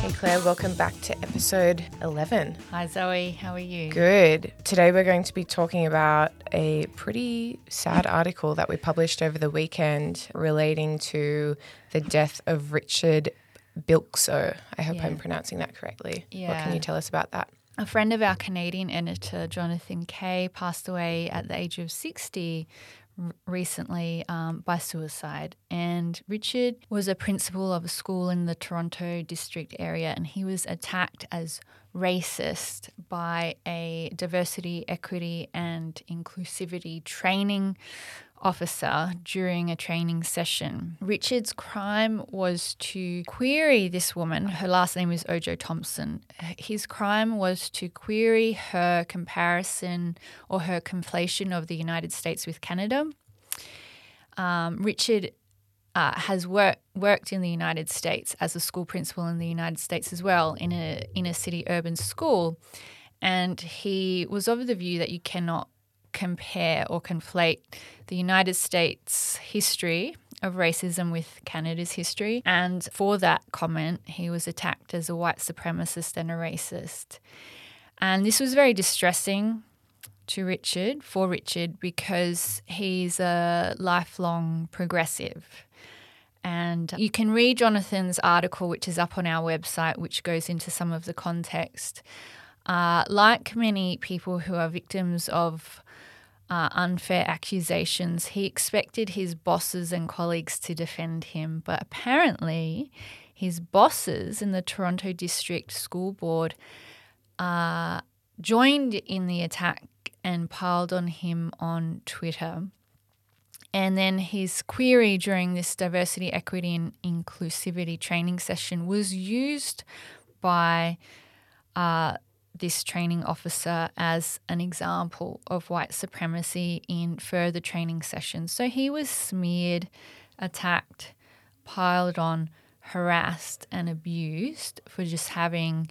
Hey Claire, welcome back to episode 11. Hi Zoe, how are you? Good. Today we're going to be talking about a pretty sad article that we published over the weekend relating to the death of Richard Bilkszto. I hope Yeah. I'm pronouncing that correctly. Yeah. What can you tell us about that? A friend of our Canadian editor, Jonathan Kay, passed away at the age of 60 recently um, by suicide. And Richard was a principal of a school in the Toronto district area, and he was attacked as racist by a diversity, equity, and inclusivity training officer during a training session. Richard's crime was to query this woman. Her last name is Ojo Thompson. His crime was to query her comparison or her conflation of the United States with Canada. Um, Richard uh, has work, worked in the United States as a school principal in the United States as well in a inner city urban school, and he was of the view that you cannot compare or conflate the United States history of racism with Canada's history. And for that comment, he was attacked as a white supremacist and a racist. And this was very distressing to Richard, for Richard, because he's a lifelong progressive. And you can read Jonathan's article, which is up on our website, which goes into some of the context. Uh, like many people who are victims of uh, unfair accusations, he expected his bosses and colleagues to defend him, but apparently, his bosses in the Toronto District School Board uh, joined in the attack and piled on him on Twitter. And then his query during this diversity, equity, and inclusivity training session was used by uh, this training officer as an example of white supremacy in further training sessions. So he was smeared, attacked, piled on, harassed, and abused for just having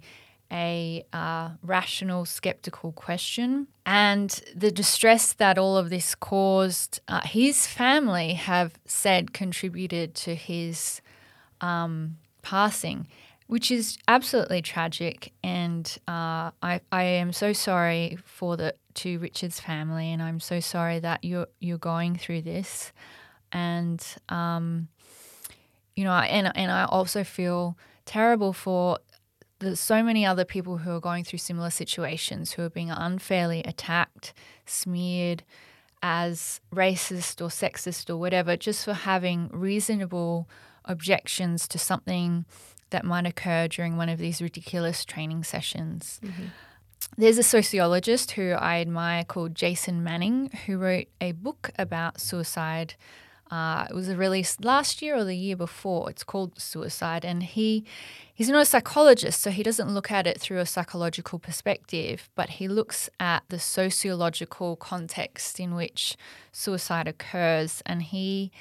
a uh, rational, skeptical question. And the distress that all of this caused, uh, his family have said contributed to his um, passing, which is absolutely tragic. And uh, I, I am so sorry for the to Richard's family, and I'm so sorry that you're you're going through this. And um, you know, and and I also feel terrible for there's so many other people who are going through similar situations who are being unfairly attacked, smeared as racist or sexist or whatever, just for having reasonable objections to something that might occur during one of these ridiculous training sessions. Mm-hmm. There's a sociologist who I admire called Jason Manning who wrote a book about suicide. Uh, it was released last year or the year before. It's called Suicide, and he he's not a psychologist, so he doesn't look at it through a psychological perspective, but he looks at the sociological context in which suicide occurs, and he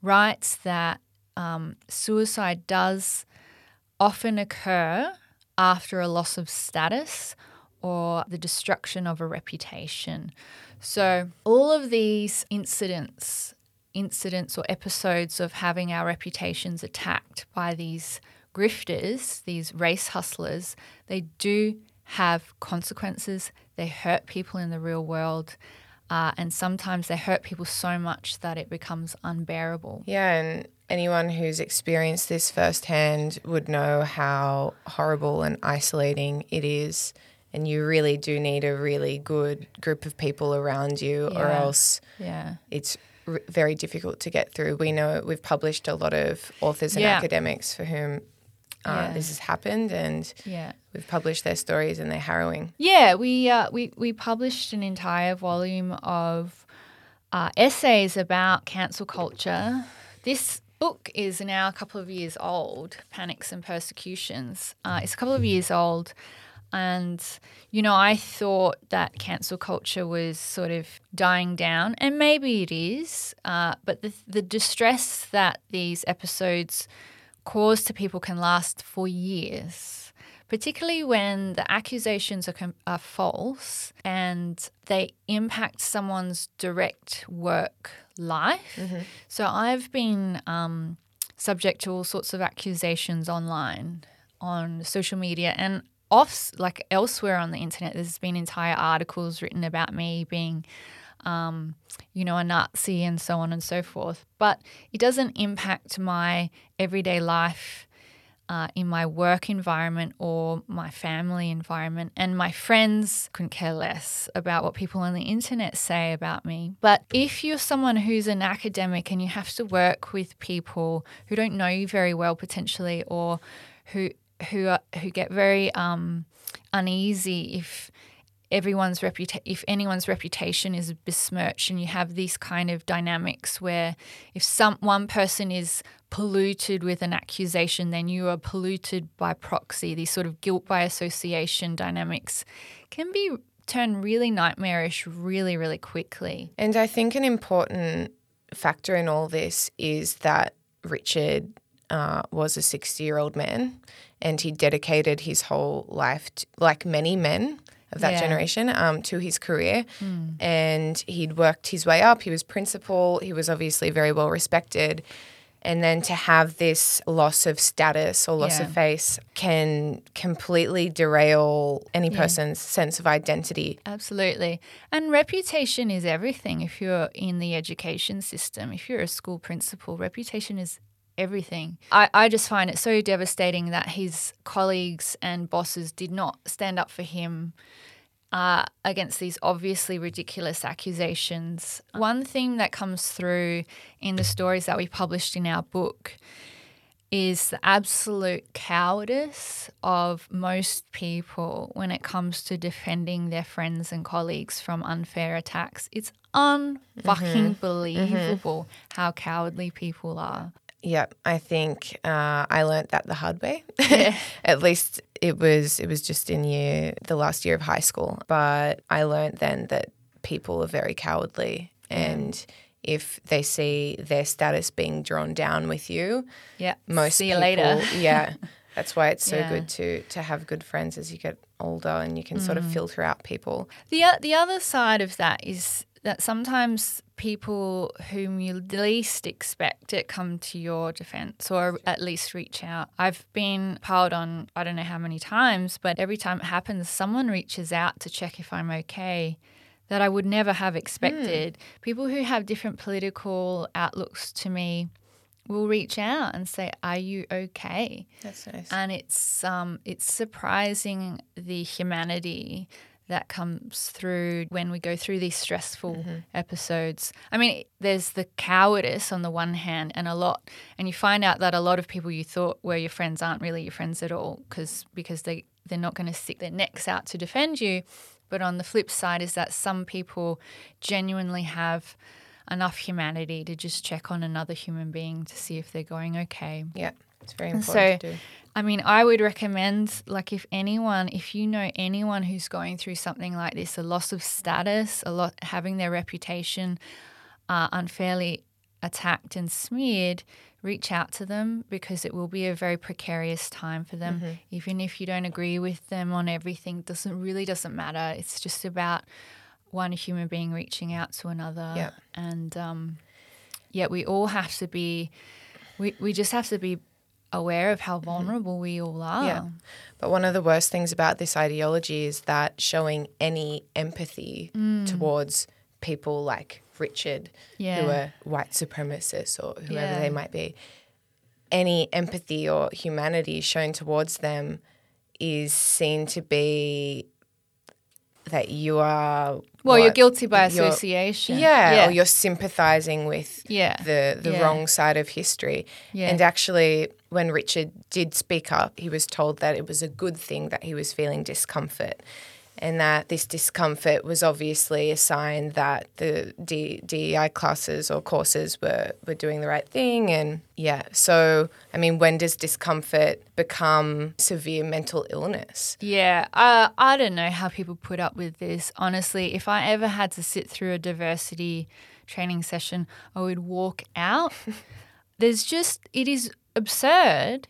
writes that um, suicide does often occur after a loss of status or the destruction of a reputation. So all of these incidents incidents or episodes of having our reputations attacked by these grifters, these race hustlers, they do have consequences. They hurt people in the real world. Uh, and sometimes they hurt people so much that it becomes unbearable. Yeah, and anyone who's experienced this firsthand would know how horrible and isolating it is. And you really do need a really good group of people around you, or else Yeah. it's r- very difficult to get through. We know we've published a lot of authors and Yeah. academics for whom uh, Yeah. this has happened, and Yeah. we've published their stories, and they're harrowing. Yeah, we uh, we we published an entire volume of uh, essays about cancel culture. This book is now a couple of years old. Panics and Persecutions. Uh, it's a couple of years old, and you know I thought that cancel culture was sort of dying down, and maybe it is. Uh, but the the distress that these episodes cause to people can last for years particularly when the accusations are, com- are false and they impact someone's direct work life. So I've been um, subject to all sorts of accusations online on social media and off like elsewhere on the internet. There's been entire articles written about me being um, you know, a Nazi and so on and so forth. But it doesn't impact my everyday life uh, in my work environment or my family environment. And my friends couldn't care less about what people on the internet say about me. But if you're someone who's an academic and you have to work with people who don't know you very well potentially or who who are, who get very um, uneasy if everyone's reputa- if anyone's reputation is besmirched and you have these kind of dynamics where if some one person is polluted with an accusation then you are polluted by proxy. These sort of guilt by association dynamics can be turn really nightmarish really really quickly. And i think an important factor in all this is that richard uh, was a 60 year old man and he dedicated his whole life, to, like many men of that yeah. generation, um, to his career. Mm. And he'd worked his way up. He was principal. He was obviously very well respected. And then to have this loss of status or loss yeah. of face can completely derail any person's sense of identity. Absolutely. And reputation is everything if you're in the education system. If you're a school principal, reputation is everything. I, I just find it so devastating that his colleagues and bosses did not stand up for him uh, against these obviously ridiculous accusations. One theme that comes through in the stories that we published in our book is the absolute cowardice of most people when it comes to defending their friends and colleagues from unfair attacks. It's unfucking mm-hmm. believable mm-hmm. how cowardly people are. Yep, I think uh, I learnt that the hard way. Yeah. At least it was it was just in year the last year of high school. But I learnt then that people are very cowardly, and if they see their status being drawn down with you, yeah, most see you people, later. yeah, that's why it's so yeah. good to to have good friends as you get older, and you can mm. sort of mm. filter out people. the The other side of that is that sometimes people whom you least expect it come to your defense or at least reach out. I've been piled on, I don't know how many times, but every time it happens, someone reaches out to check if I'm okay that I would never have expected. Mm. People who have different political outlooks to me will reach out and say, "Are you okay?" That's nice. And it's um, it's surprising the humanity that comes through when we go through these stressful mm-hmm. episodes. I mean, there's the cowardice on the one hand, and a lot, and you find out that a lot of people you thought were your friends aren't really your friends at all, because because they they're not going to stick their necks out to defend you. But on the flip side is that some people genuinely have enough humanity to just check on another human being to see if they're going okay. Yeah, it's very important so, to do. I mean, I would recommend, like, if anyone, if you know anyone who's going through something like this, a loss of status, a lot having their reputation uh, unfairly attacked and smeared, reach out to them because it will be a very precarious time for them. Mm-hmm. Even if you don't agree with them on everything, doesn't really doesn't matter. It's just about one human being reaching out to another, yeah. and um, yeah, we all have to be. We, we just have to be aware of how mm-hmm. vulnerable we all are. Yeah. But one of the worst things about this ideology is that showing any empathy mm. towards people like Richard, yeah. who are white supremacists or whoever yeah. they might be, any empathy or humanity shown towards them is seen to be that you are well, what, you're guilty by association. Yeah, yeah, or you're sympathizing with yeah. the the yeah. wrong side of history. Yeah. And actually, when Richard did speak up, he was told that it was a good thing that he was feeling discomfort and that this discomfort was obviously a sign that the D- DEI classes or courses were, were doing the right thing. And yeah, so I mean, when does discomfort become severe mental illness? Yeah, uh, I don't know how people put up with this. Honestly, if I ever had to sit through a diversity training session, I would walk out. There's just, it is absurd.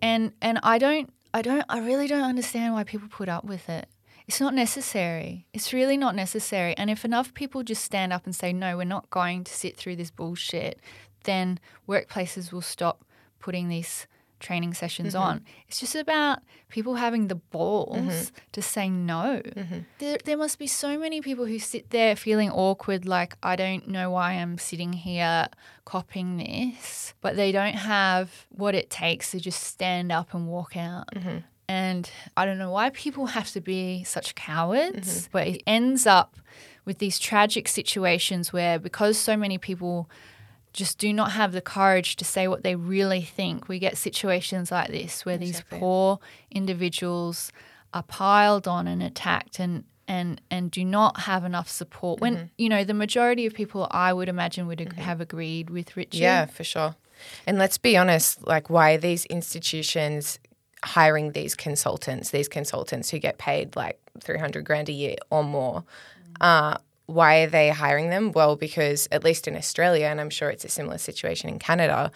And, and I don't, I don't, I really don't understand why people put up with it. It's not necessary. It's really not necessary. And if enough people just stand up and say, no, we're not going to sit through this bullshit, then workplaces will stop putting these training sessions mm-hmm. on. It's just about people having the balls mm-hmm. to say no. Mm-hmm. There, there must be so many people who sit there feeling awkward, like, I don't know why I'm sitting here copying this, but they don't have what it takes to just stand up and walk out. And I don't know why people have to be such cowards, but it ends up with these tragic situations where, because so many people just do not have the courage to say what they really think, we get situations like this where Exactly. these poor individuals are piled on and attacked and and and do not have enough support when Mm-hmm. you know the majority of people i would imagine would ag- have agreed with richard Yeah, for sure. And let's be honest, like why these institutions hiring these consultants, these consultants who get paid like 300 grand a year or more? Uh, why are they hiring them? Well, because at least in Australia, and I'm sure it's a similar situation in Canada,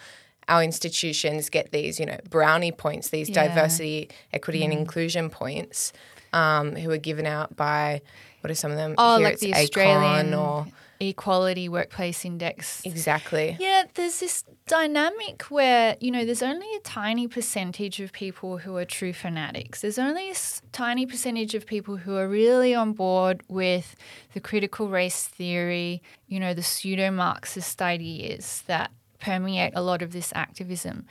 our institutions get these, you know, brownie points, these Yeah. diversity, equity, and inclusion points, um, who are given out by what are some of them? oh Here like the ACON australian or equality workplace index exactly. Yeah, there's this dynamic where, you know, there's only a tiny percentage of people who are true fanatics. There's only a tiny percentage of people who are really on board with the critical race theory, you know, the pseudo Marxist ideas that permeate a lot of this activism.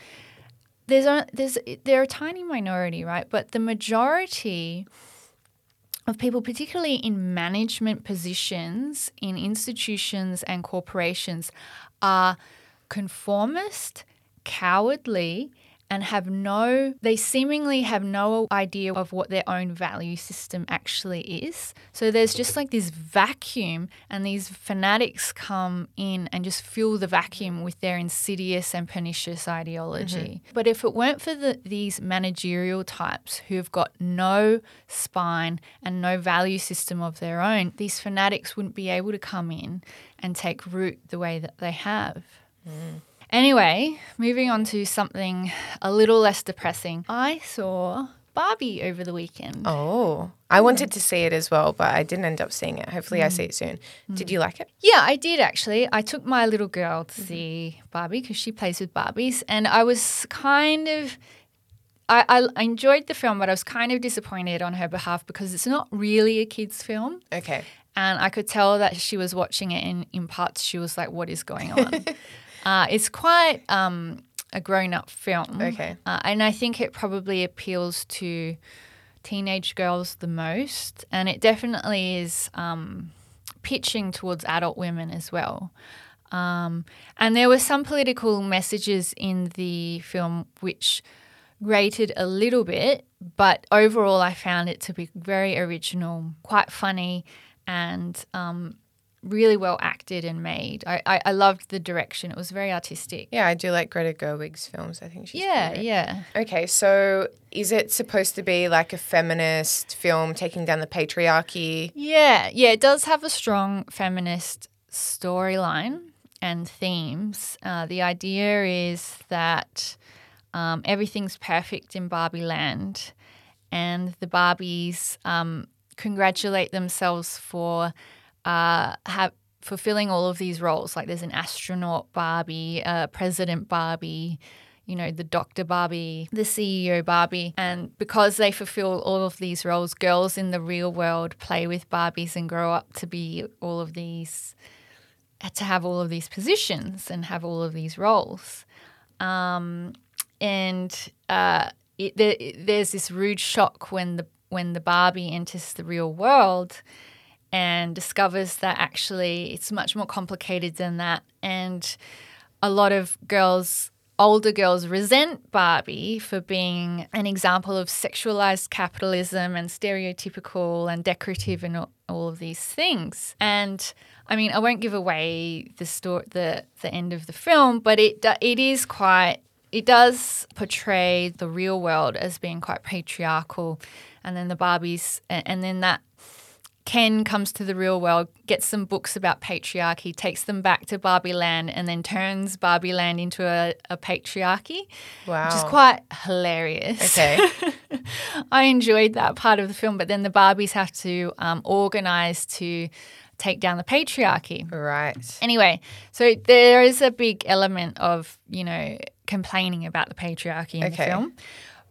There's, a, there's, they're a tiny minority, right? But the majority of people, particularly in management positions in institutions and corporations, are conformist, cowardly, and have no, they seemingly have no idea of what their own value system actually is. So there's just like this vacuum, and these fanatics come in and just fill the vacuum with their insidious and pernicious ideology. Mm-hmm. But if it weren't for the, these managerial types who have got no spine and no value system of their own, these fanatics wouldn't be able to come in and take root the way that they have. Mm. Anyway, moving on to something a little less depressing. I saw Barbie over the weekend. Oh, I hmm. wanted to see it as well, but I didn't end up seeing it. Hopefully, I hmm. see it soon. Hmm. Did you like it? Yeah, I did actually. I took my little girl to mm-hmm. see Barbie because she plays with Barbies, and I was kind of. I, I I enjoyed the film, but I was kind of disappointed on her behalf because it's not really a kids' film. Okay. and I could tell that she was watching it and in parts she was like, "What is going on?" uh, it's quite um, a grown-up film, Okay. uh, and I think it probably appeals to teenage girls the most, and it definitely is um, pitching towards adult women as well. Um, and there were some political messages in the film which grated a little bit, but overall, I found it to be very original, quite funny, and um, really well acted and made. I, I, I loved the direction; it was very artistic. Yeah, I do like Greta Gerwig's films. I think she's Yeah, great. yeah. Okay, so is it supposed to be like a feminist film taking down the patriarchy? Yeah, yeah, it does have a strong feminist storyline and themes. Uh, the idea is that um, everything's perfect in Barbie Land, and the Barbies um, congratulate themselves for uh, have fulfilling all of these roles. Like there's an astronaut Barbie, uh, President Barbie, you know, the Dr. Barbie, the CEO Barbie. And because they fulfill all of these roles, girls in the real world play with Barbies and grow up to be all of these, to have all of these positions and have all of these roles. Um, and uh, it, there, there's this rude shock when the when the Barbie enters the real world and discovers that actually it's much more complicated than that. And a lot of girls, older girls, resent Barbie for being an example of sexualized capitalism and stereotypical and decorative and all, of these things. And I mean, I won't give away the story, the the end of the film, but it it is quite. It does portray the real world as being quite patriarchal, and then the Barbies, and then that Ken comes to the real world, gets some books about patriarchy, takes them back to Barbie Land, and then turns Barbie Land into a, a patriarchy, Wow. which is quite hilarious. okay. I enjoyed that part of the film, but then the Barbies have to um, organize to take down the patriarchy. right. Anyway, so there is a big element of, you know, complaining about the patriarchy in the film.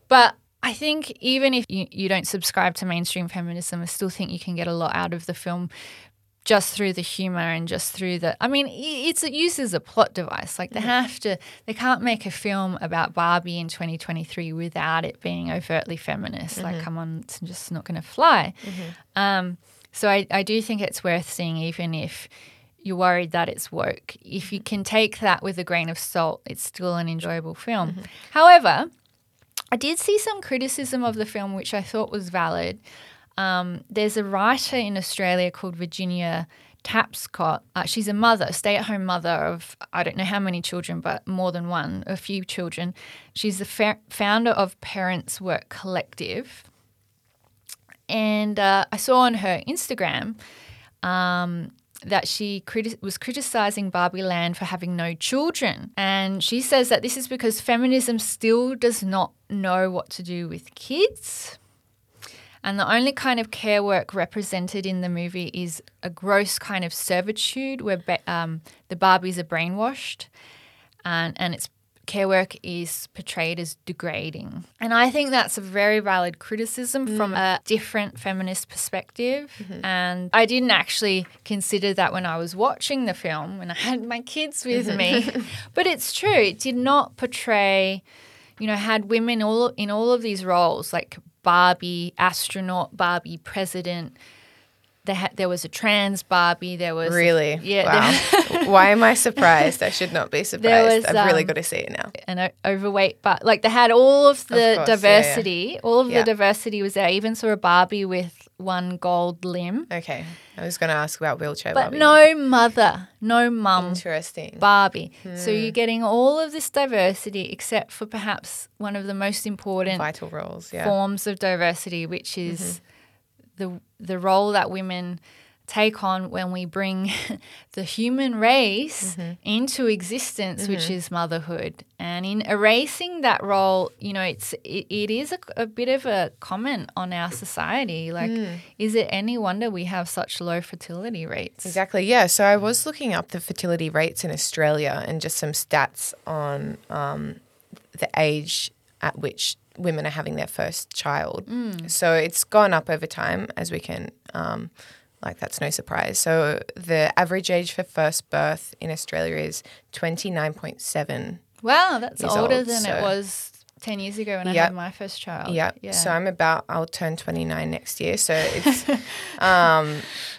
But I think even if you, you don't subscribe to mainstream feminism, I still think you can get a lot out of the film just through the humor and just through the I mean it's used as a plot device. Like they mm. have to they can't make a film about Barbie in 2023 without it being overtly feminist. Like mm-hmm. come on it's just not going to fly mm-hmm. um, so I, I do think it's worth seeing even if you're worried that it's woke. If you mm-hmm. can take that with a grain of salt it's still an enjoyable film. However I did see some criticism of the film, which I thought was valid. Um, there's a writer in Australia called Virginia Tapscott. Uh, she's a mother, stay at home mother of I don't know how many children, but more than one, a few children. She's the fa- founder of Parents Work Collective. And uh, I saw on her Instagram um, that she criti- was criticizing Barbie Land for having no children. And she says that this is because feminism still does not know what to do with kids. And the only kind of care work represented in the movie is a gross kind of servitude where um, the Barbies are brainwashed and, and it's care work is portrayed as degrading. And I think that's a very valid criticism mm. from a different feminist perspective. Mm-hmm. And I didn't actually consider that when I was watching the film, when I had my kids with mm-hmm. me. but it's true, it did not portray, you know, had women all in all of these roles, like Barbie, astronaut, Barbie, president. There, ha- there was a trans Barbie. There was Really? yeah, Wow. Why am I surprised? I should not be surprised. was, I've really um, got to see it now. and o- overweight, but like they had all of the course, yeah, yeah. diversity. All of Yeah. the diversity was there. I even saw a Barbie with one gold limb, Okay. I was going to ask about wheelchair but Barbie. no mother, no mum Interesting. Barbie. Hmm. So you're getting all of this diversity, except for perhaps one of the most important Vital roles. Yeah. forms of diversity, which is the the role that women take on when we bring the human race mm-hmm. into existence, which mm-hmm. is motherhood. And in erasing that role, you know, it's it, it is a, a bit of a comment on our society. Like, mm. is it any wonder we have such low fertility rates? Exactly. Yeah. So I was looking up the fertility rates in Australia and just some stats on um, the age at which women are having their first child. So it's gone up over time, as we can, um, like, that's no surprise. So the average age for first birth in Australia is 29.7. Wow, that's older old, than it was 10 years ago when I had my first child. Yeah. Yeah. So I'm about, I'll turn 29 next year. So it's, um,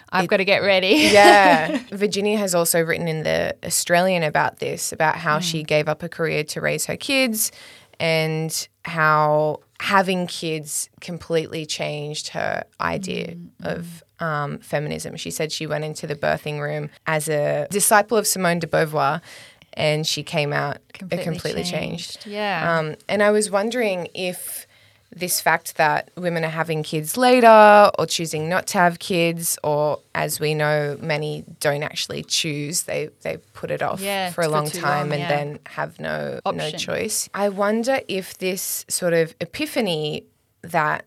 I've got to get ready. yeah. Virginia has also written in the Australian about this, about how she gave up a career to raise her kids and how having kids completely changed her idea of um, feminism. She said she went into the birthing room as a disciple of Simone de Beauvoir and she came out completely, completely changed. Yeah. Um, and I was wondering if this fact that women are having kids later or choosing not to have kids, or as we know, many don't actually choose, they, they put it off Yeah, for a long too time long, and yeah. then have no, no choice. I wonder if this sort of epiphany that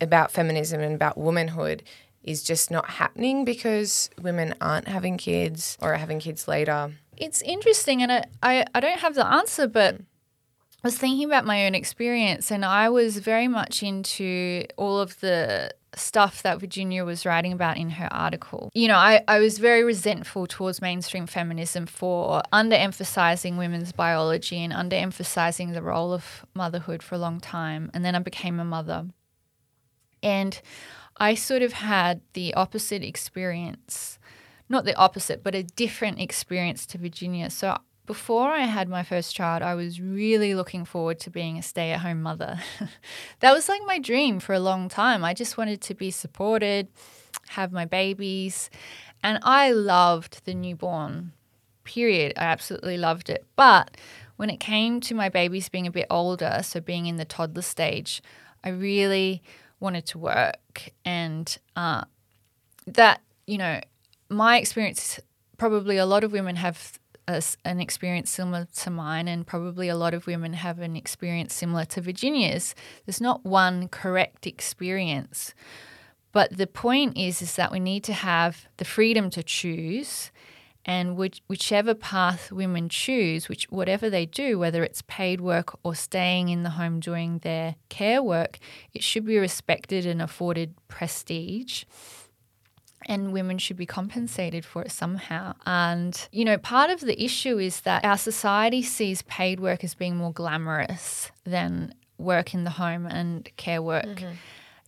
about feminism and about womanhood is just not happening because women aren't having kids or are having kids later. It's interesting, and I, I, I don't have the answer, but was thinking about my own experience, and I was very much into all of the stuff that Virginia was writing about in her article. You know, I, I was very resentful towards mainstream feminism for underemphasizing women's biology and underemphasizing the role of motherhood for a long time. And then I became a mother. And I sort of had the opposite experience not the opposite, but a different experience to Virginia. So before I had my first child, I was really looking forward to being a stay at home mother. that was like my dream for a long time. I just wanted to be supported, have my babies, and I loved the newborn period. I absolutely loved it. But when it came to my babies being a bit older, so being in the toddler stage, I really wanted to work and uh, that, you know, my experience, probably a lot of women have a an experience similar to mine, and probably a lot of women have an experience similar to Virginia's. There's not one correct experience, but the point is, is that we need to have the freedom to choose, And which, whichever path women choose, which whatever they do, whether it's paid work or staying in the home doing their care work, it should be respected and afforded prestige and women should be compensated for it somehow. And, you know, part of the issue is that our society sees paid work as being more glamorous than work in the home and care work. Mm-hmm.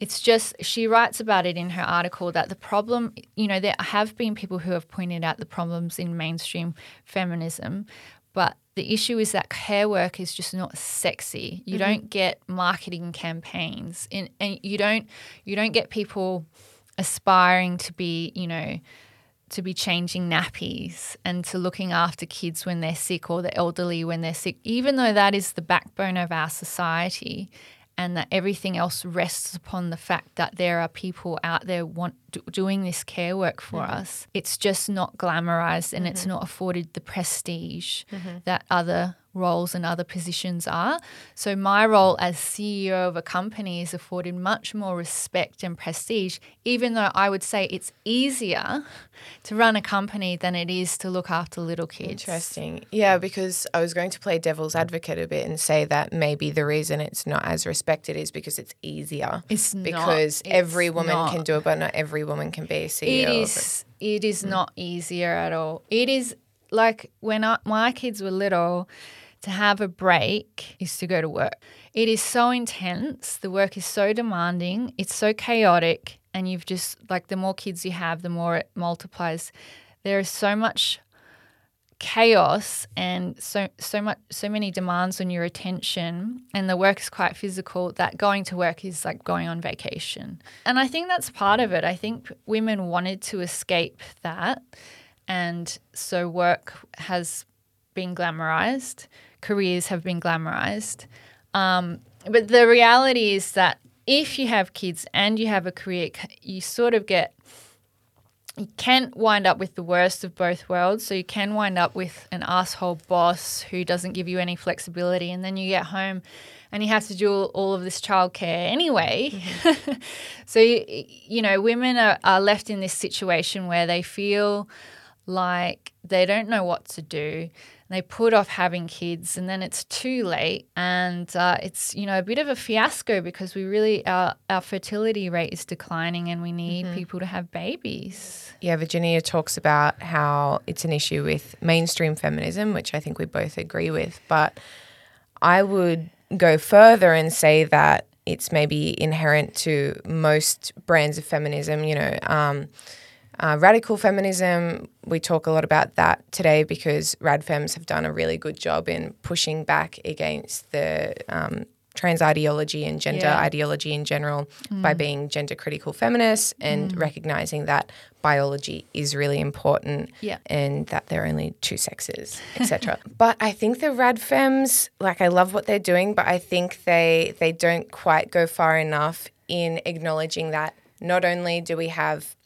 It's just, she writes about it in her article that the problem, you know, there have been people who have pointed out the problems in mainstream feminism, but the issue is that care work is just not sexy. You mm-hmm. don't get marketing campaigns, and, and you don't you don't get people aspiring to be, you know, to be changing nappies and to looking after kids when they're sick or the elderly when they're sick, even though that is the backbone of our society and that everything else rests upon the fact that there are people out there want doing this care work for mm-hmm. us. It's just not glamorized and mm-hmm. it's not afforded the prestige mm-hmm. that other roles and other positions are. So, my role as CEO of a company is afforded much more respect and prestige, even though I would say it's easier to run a company than it is to look after little kids. Interesting. Yeah, because I was going to play devil's advocate a bit and say that maybe the reason it's not as respected is because it's easier. It's because not, every woman not. can do it, but not every woman can be a CEO. It is. It is mm. not easier at all. It is like when I, my kids were little to have a break is to go to work. It is so intense. The work is so demanding. It's so chaotic. And you've just, like, the more kids you have, the more it multiplies. There is so much chaos and so so much so many demands on your attention and the work is quite physical that going to work is like going on vacation and i think that's part of it i think women wanted to escape that and so work has been glamorized careers have been glamorized. Um, but the reality is that if you have kids and you have a career, you sort of get you can wind up with the worst of both worlds. So you can wind up with an asshole boss who doesn't give you any flexibility, and then you get home and you have to do all of this childcare anyway. Mm-hmm. so you, you know, women are, are left in this situation where they feel like they don't know what to do they put off having kids and then it's too late and uh, it's you know a bit of a fiasco because we really our, our fertility rate is declining and we need mm-hmm. people to have babies yeah virginia talks about how it's an issue with mainstream feminism which i think we both agree with but i would go further and say that it's maybe inherent to most brands of feminism you know um, uh, radical feminism, we talk a lot about that today because radfems have done a really good job in pushing back against the um, trans ideology and gender yeah. ideology in general mm. by being gender critical feminists and mm. recognizing that biology is really important yeah. and that there are only two sexes, etc. but I think the radfems, like I love what they're doing, but I think they they don't quite go far enough in acknowledging that not only do we have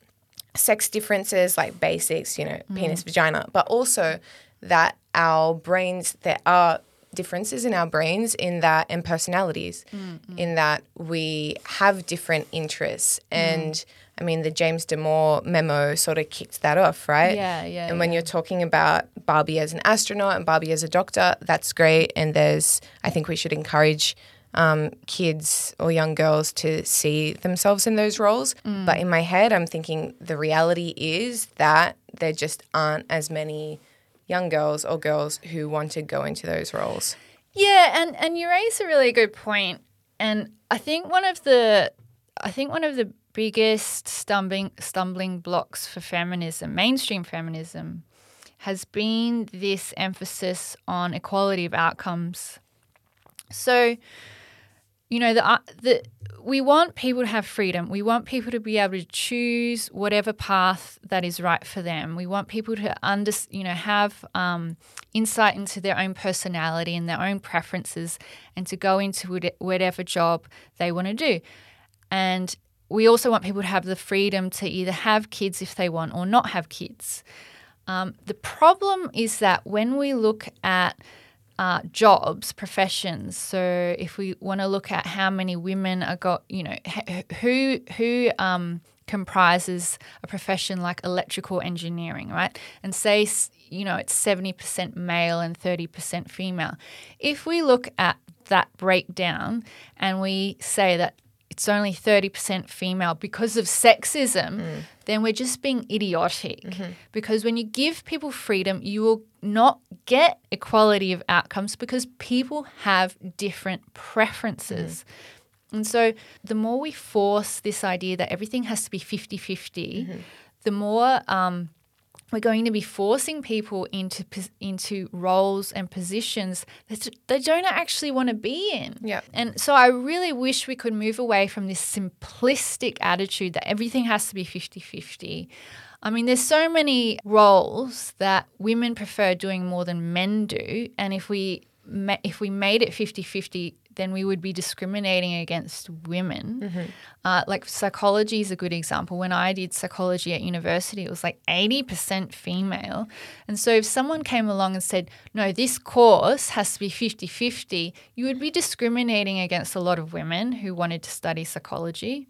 sex differences like basics, you know, mm. penis, vagina, but also that our brains, there are differences in our brains in that and personalities mm, mm. in that we have different interests mm. and I mean the James Damore memo sort of kicked that off, right? Yeah, yeah. And when yeah. you're talking about Barbie as an astronaut and Barbie as a doctor, that's great and there's I think we should encourage um, kids or young girls to see themselves in those roles. Mm. But in my head, I'm thinking the reality is that there just aren't as many young girls or girls who want to go into those roles. Yeah, and and you raise a really good point. point, and I think one of the I think one of the biggest stumbling stumbling blocks for feminism, mainstream feminism, has been this emphasis on equality of outcomes. So you know the uh, the we want people to have freedom. We want people to be able to choose whatever path that is right for them. We want people to under, you know, have um, insight into their own personality and their own preferences, and to go into whatever job they want to do. And we also want people to have the freedom to either have kids if they want or not have kids. Um, the problem is that when we look at uh, jobs, professions. So if we want to look at how many women are got, you know, who who um, comprises a profession like electrical engineering, right? And say, you know, it's 70% male and 30% female. If we look at that breakdown and we say that it's only 30% female because of sexism, mm. then we're just being idiotic. Mm-hmm. Because when you give people freedom, you will not get equality of outcomes because people have different preferences. Mm. And so the more we force this idea that everything has to be 50 50, mm-hmm. the more um, we're going to be forcing people into into roles and positions that they don't actually want to be in. Yeah. And so I really wish we could move away from this simplistic attitude that everything has to be 50-50. I mean, there's so many roles that women prefer doing more than men do, and if we if we made it 50-50 then we would be discriminating against women. Mm-hmm. Uh, like psychology is a good example. When I did psychology at university, it was like 80% female. And so if someone came along and said, no, this course has to be 50 50, you would be discriminating against a lot of women who wanted to study psychology.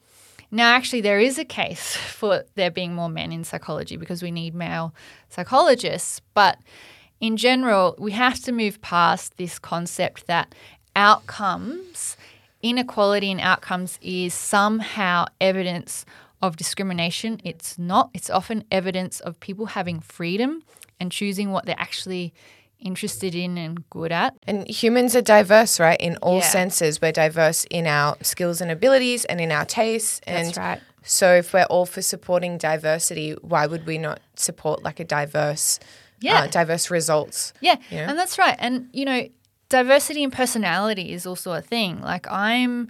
Now, actually, there is a case for there being more men in psychology because we need male psychologists. But in general, we have to move past this concept that outcomes, inequality in outcomes is somehow evidence of discrimination. It's not. It's often evidence of people having freedom and choosing what they're actually interested in and good at. And humans are diverse, right? In all yeah. senses. We're diverse in our skills and abilities and in our tastes. And That's right. So if we're all for supporting diversity, why would we not support like a diverse yeah. Uh, diverse results? Yeah. You know? And that's right. And you know, diversity in personality is also a thing. Like I'm,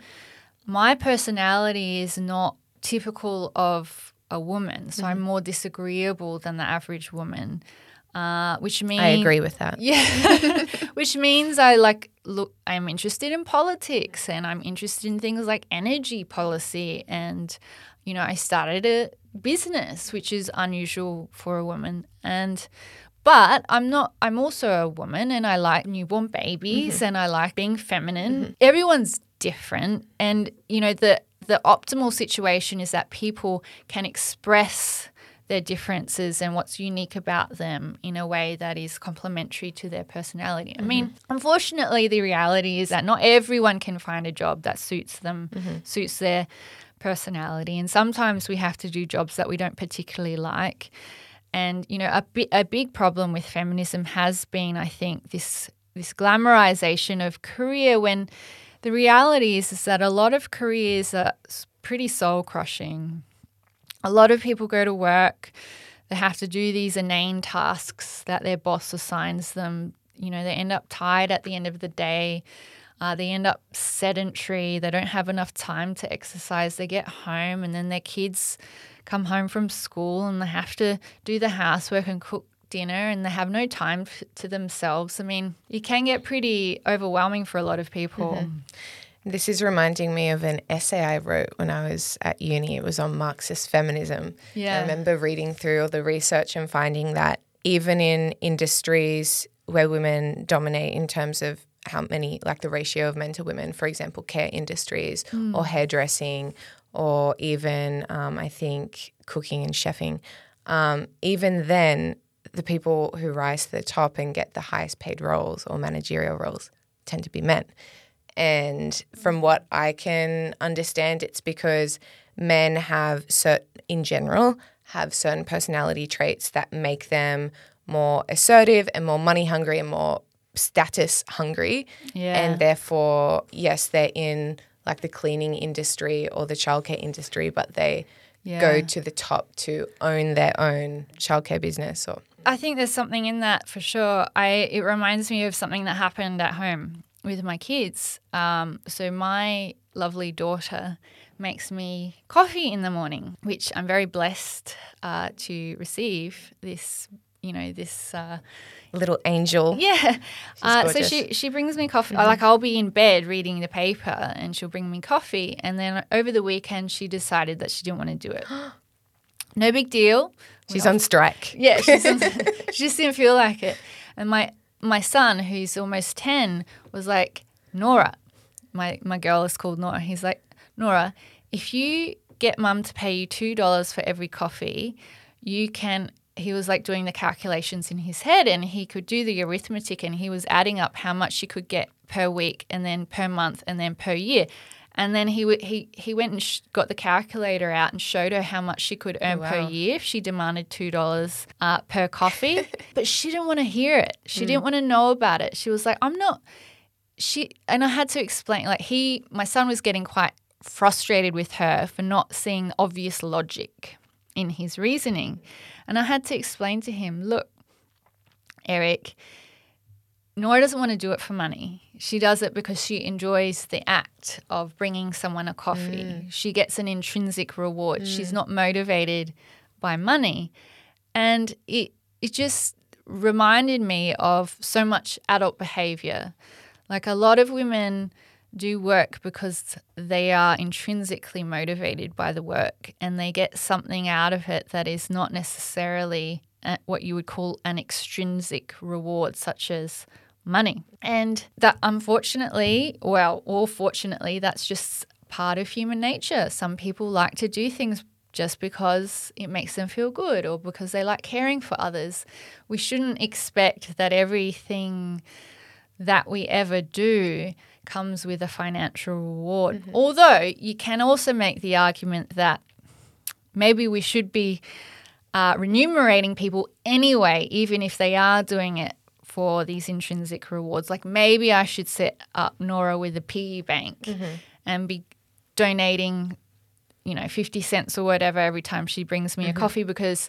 my personality is not typical of a woman, so mm-hmm. I'm more disagreeable than the average woman. Uh, which means I agree with that. Yeah, which means I like look. I'm interested in politics, and I'm interested in things like energy policy, and you know, I started a business, which is unusual for a woman, and but I'm not, I'm also a woman and I like newborn babies mm-hmm. and I like being feminine. Mm-hmm. Everyone's different. And, you know, the, the optimal situation is that people can express their differences and what's unique about them in a way that is complementary to their personality. I mean, mm-hmm. unfortunately, the reality is that not everyone can find a job that suits them, mm-hmm. suits their personality. And sometimes we have to do jobs that we don't particularly like. And you know, a, bi- a big problem with feminism has been, I think, this this glamorization of career. When the reality is, is that a lot of careers are pretty soul crushing. A lot of people go to work, they have to do these inane tasks that their boss assigns them. You know, they end up tired at the end of the day. Uh, they end up sedentary. They don't have enough time to exercise. They get home, and then their kids come home from school and they have to do the housework and cook dinner and they have no time to themselves. I mean, it can get pretty overwhelming for a lot of people. Mm-hmm. This is reminding me of an essay I wrote when I was at uni. It was on Marxist feminism. Yeah. I remember reading through all the research and finding that even in industries where women dominate in terms of how many, like the ratio of men to women, for example, care industries mm. or hairdressing or even um, I think cooking and chefing, um, even then, the people who rise to the top and get the highest paid roles or managerial roles tend to be men. And from what I can understand, it's because men have certain, in general, have certain personality traits that make them more assertive and more money hungry and more status hungry. Yeah. And therefore, yes, they're in like the cleaning industry or the childcare industry, but they yeah. go to the top to own their own childcare business or I think there's something in that for sure. I it reminds me of something that happened at home with my kids. Um, so my lovely daughter makes me coffee in the morning, which I'm very blessed uh, to receive. This, you know, this uh, little angel. Yeah. Uh, so she she brings me coffee. Mm-hmm. Like I'll be in bed reading the paper, and she'll bring me coffee. And then over the weekend, she decided that she didn't want to do it. no big deal. She's on strike. Yeah, she's on, she just didn't feel like it. And my my son, who's almost ten, was like, Nora, my my girl is called Nora. He's like, Nora, if you get mum to pay you $2 for every coffee, you can he was like doing the calculations in his head and he could do the arithmetic and he was adding up how much she could get per week and then per month and then per year and then he w- he he went and sh- got the calculator out and showed her how much she could earn wow. per year if she demanded two dollars uh, per coffee. but she didn't want to hear it. She didn't want to know about it. She was like, "I'm not." She and I had to explain. Like he, my son was getting quite frustrated with her for not seeing obvious logic in his reasoning, and I had to explain to him, "Look, Eric." Nora doesn't want to do it for money. She does it because she enjoys the act of bringing someone a coffee. Mm. She gets an intrinsic reward. Mm. She's not motivated by money. And it it just reminded me of so much adult behavior. Like a lot of women do work because they are intrinsically motivated by the work and they get something out of it that is not necessarily what you would call an extrinsic reward, such as money. And that unfortunately, well, or fortunately, that's just part of human nature. Some people like to do things just because it makes them feel good or because they like caring for others. We shouldn't expect that everything that we ever do comes with a financial reward. Mm-hmm. Although you can also make the argument that maybe we should be uh, remunerating people anyway, even if they are doing it for these intrinsic rewards. Like maybe I should set up Nora with a piggy bank mm-hmm. and be donating, you know, 50 cents or whatever every time she brings me a mm-hmm. coffee because,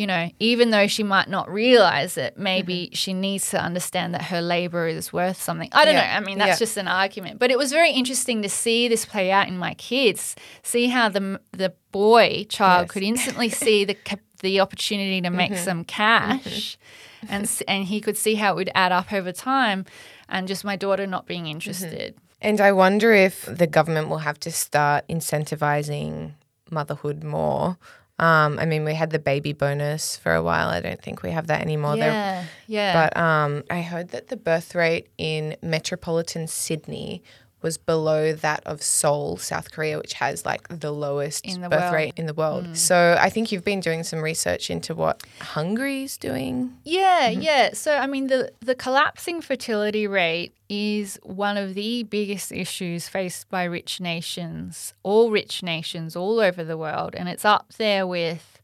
you know, even though she might not realize it, mm-hmm. maybe she needs to understand that her labor is worth something. I don't Yeah. know. I mean, that's Yeah. just an argument. But it was very interesting to see this play out in my kids, see how the the boy child Yes. could instantly see the the opportunity to make mm-hmm. some cash mm-hmm. and s- and he could see how it would add up over time and just my daughter not being interested. And I wonder if the government will have to start incentivizing motherhood more. Um, I mean, we had the baby bonus for a while. I don't think we have that anymore. There- yeah. Yeah. But um, I heard that the birth rate in metropolitan Sydney was below that of Seoul, South Korea, which has like the lowest the birth world. Mm. rate in the world. So I think you've been doing some research into what Hungary's doing. Yeah, yeah. So I mean the the collapsing fertility rate is one of the biggest issues faced by rich nations, all rich nations all over the world, and it's up there with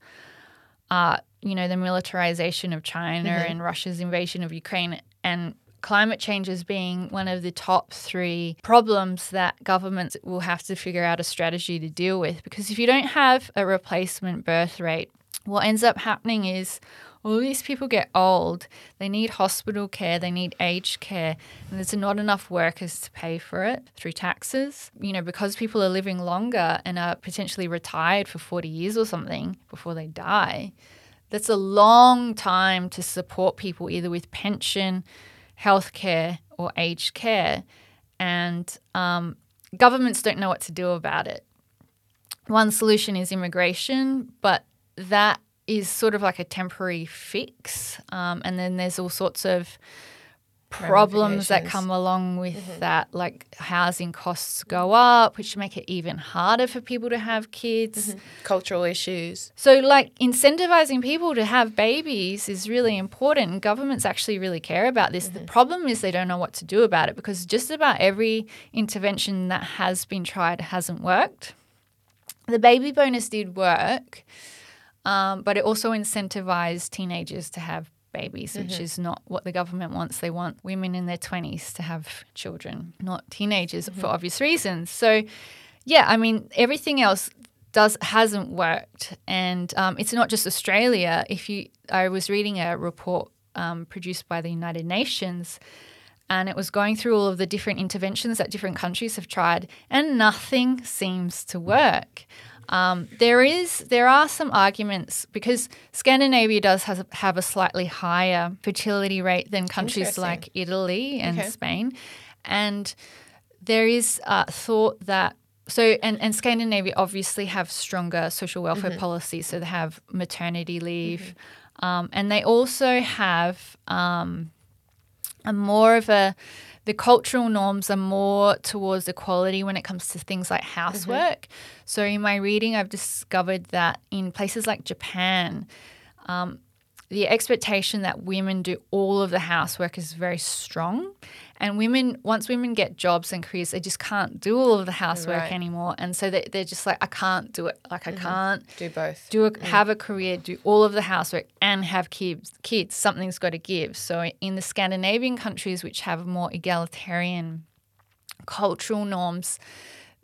uh, you know, the militarization of China and Russia's invasion of Ukraine and climate change as being one of the top three problems that governments will have to figure out a strategy to deal with. Because if you don't have a replacement birth rate, what ends up happening is all these people get old, they need hospital care, they need aged care, and there's not enough workers to pay for it through taxes. You know, because people are living longer and are potentially retired for 40 years or something before they die, that's a long time to support people either with pension, healthcare, or aged care. And um, governments don't know what to do about it. One solution is immigration, but that is sort of like a temporary fix. Um, and then there's all sorts of problems that come along with mm-hmm. that, like housing costs go up, which make it even harder for people to have kids. Mm-hmm. Cultural issues. So, like, incentivizing people to have babies is really important. and Governments actually really care about this. The mm-hmm. problem is they don't know what to do about it because just about every intervention that has been tried hasn't worked. The baby bonus did work, um, but it also incentivized teenagers to have babies, which is not what the government wants. They want women in their 20s to have children, not teenagers for obvious reasons. So, yeah, I mean, everything else does hasn't worked, and um, it's not just Australia. If you, I was reading a report um, produced by the United Nations, and it was going through all of the different interventions that different countries have tried, and nothing seems to work. Um, there is there are some arguments because Scandinavia does has have a slightly higher fertility rate than countries like Italy and Okay. Spain, and there is uh, thought that so and, and Scandinavia obviously have stronger social welfare policies, so they have maternity leave, um, and they also have um, a more of a the cultural norms are more towards equality when it comes to things like housework. So, in my reading, I've discovered that in places like Japan, um, the expectation that women do all of the housework is very strong. And women, once women get jobs and careers, they just can't do all of the housework Right. anymore. And so they, they're just like, I can't do it. Like, I can't Do both. do a, have a career, do all of the housework, and have kids. Kids, something's got to give. So in the Scandinavian countries, which have more egalitarian cultural norms,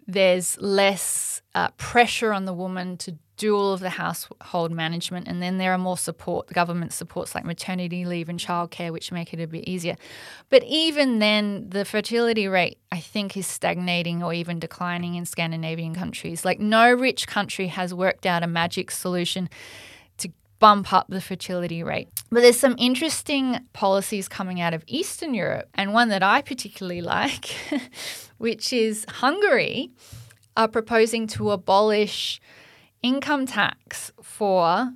there's less uh, pressure on the woman to do all of the household management, and then there are more support, government supports like maternity leave and childcare, which make it a bit easier. But even then, the fertility rate I think is stagnating or even declining in Scandinavian countries. Like no rich country has worked out a magic solution to bump up the fertility rate. But there's some interesting policies coming out of Eastern Europe, and one that I particularly like, which is Hungary are proposing to abolish income tax for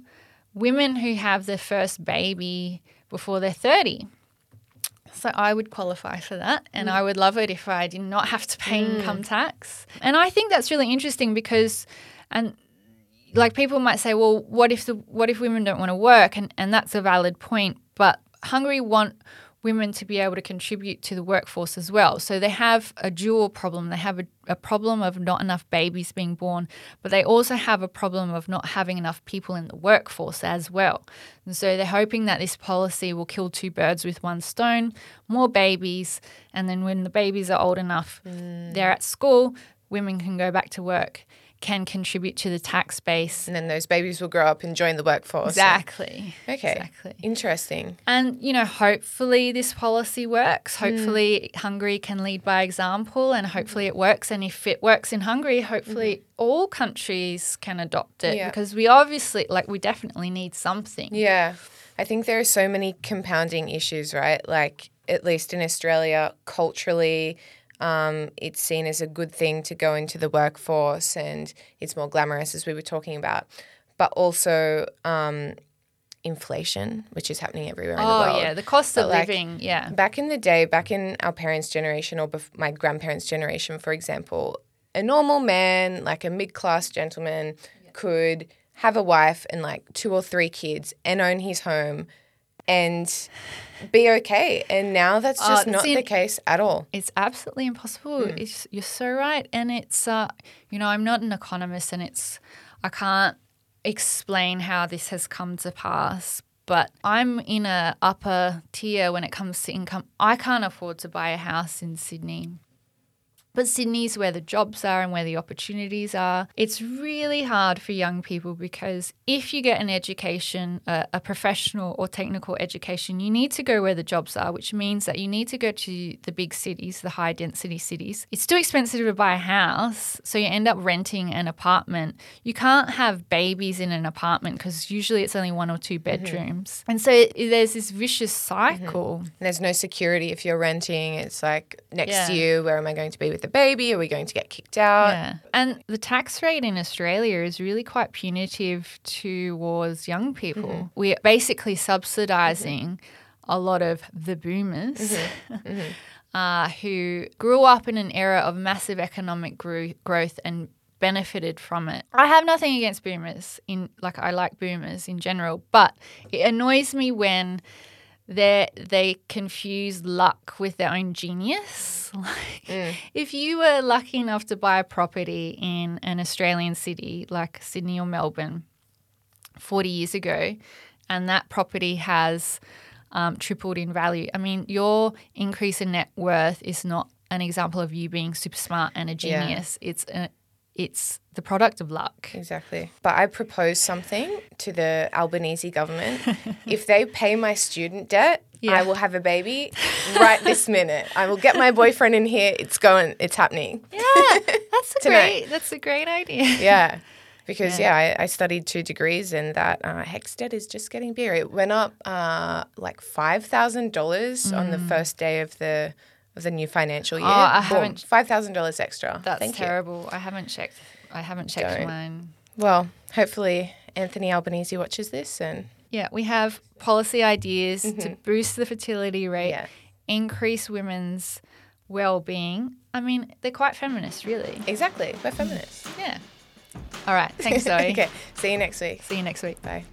women who have their first baby before they're 30. So I would qualify for that and mm. I would love it if I did not have to pay mm. income tax. And I think that's really interesting because and like people might say, well, what if the what if women don't want to work? And and that's a valid point. But Hungary want women to be able to contribute to the workforce as well. So they have a dual problem. They have a, a problem of not enough babies being born, but they also have a problem of not having enough people in the workforce as well. And so they're hoping that this policy will kill two birds with one stone, more babies, and then when the babies are old enough, mm. they're at school, women can go back to work, can contribute to the tax base. And then those babies will grow up and join the workforce. Exactly. Okay. Exactly. Interesting. And, you know, hopefully this policy works. Hmm. Hopefully Hungary can lead by example and hopefully it works. And if it works in Hungary, hopefully mm-hmm. all countries can adopt it Yeah. because we obviously, like, we definitely need something. Yeah. I think there are so many compounding issues, right? Like, at least in Australia, culturally, um, it's seen as a good thing to go into the workforce and it's more glamorous, as we were talking about. But also, um, inflation, which is happening everywhere in the Oh, yeah. The cost But, of like, living. Yeah. Back in the day, back in our parents' generation or bef- my grandparents' generation, for example, a normal man, like a mid class gentleman, could have a wife and like two or three kids and own his home and be okay. And now that's just not see, the case at all. It's absolutely impossible. Hmm. It's, you're so right. And it's, uh, you know, I'm not an economist and it's, I can't explain how this has come to pass. But I'm in a upper tier when it comes to income. I can't afford to buy a house in Sydney. But Sydney's where the jobs are and where the opportunities are. It's really hard for young people because if you get an education, a, a professional or technical education, you need to go where the jobs are, which means that you need to go to the big cities, the high density cities. It's too expensive to buy a house, so you end up renting an apartment. You can't have babies in an apartment because usually it's only one or two mm-hmm. bedrooms. And so there's this vicious mm-hmm. cycle. And there's no security if you're renting. It's like next Yeah. to you, where am I going to be with the baby? Are we going to get kicked out? Yeah. And the tax rate in Australia is really quite punitive towards young people. Mm-hmm. We're basically subsidizing mm-hmm. a lot of the boomers. Mm-hmm. Uh, who grew up in an era of massive economic gro- growth and benefited from it. I have nothing against boomers in like I like boomers in general, but it annoys me when they they confuse luck with their own genius. Like if you were lucky enough to buy a property in an Australian city like Sydney or Melbourne 40 years ago and that property has um, tripled in value. I mean, your increase in net worth is not an example of you being super smart and a Yeah. genius. It's a, it's the product of luck. Exactly. But I propose something to the Albanese government. if they pay my student debt, Yeah. I will have a baby right this minute. I will get my boyfriend in here. It's going, it's happening. Yeah, that's a great. That's a great idea. Yeah. Because, yeah, I, I studied two degrees and that uh, HECS debt is just getting bigger. It went up uh, like $5,000 on the first day of the of the new financial year. Mm. Oh, I haven't- $5,000 extra. That's Thank you. terrible. I haven't checked. I haven't checked Don't. mine. Well, hopefully Anthony Albanese watches this and Yeah, we have policy ideas to boost the fertility rate, Yeah. increase women's well-being. I mean, they're quite feminist, really. Exactly. We're feminists. Yeah. All right. Thanks, Zoe. okay. See you next week. See you next week. Bye.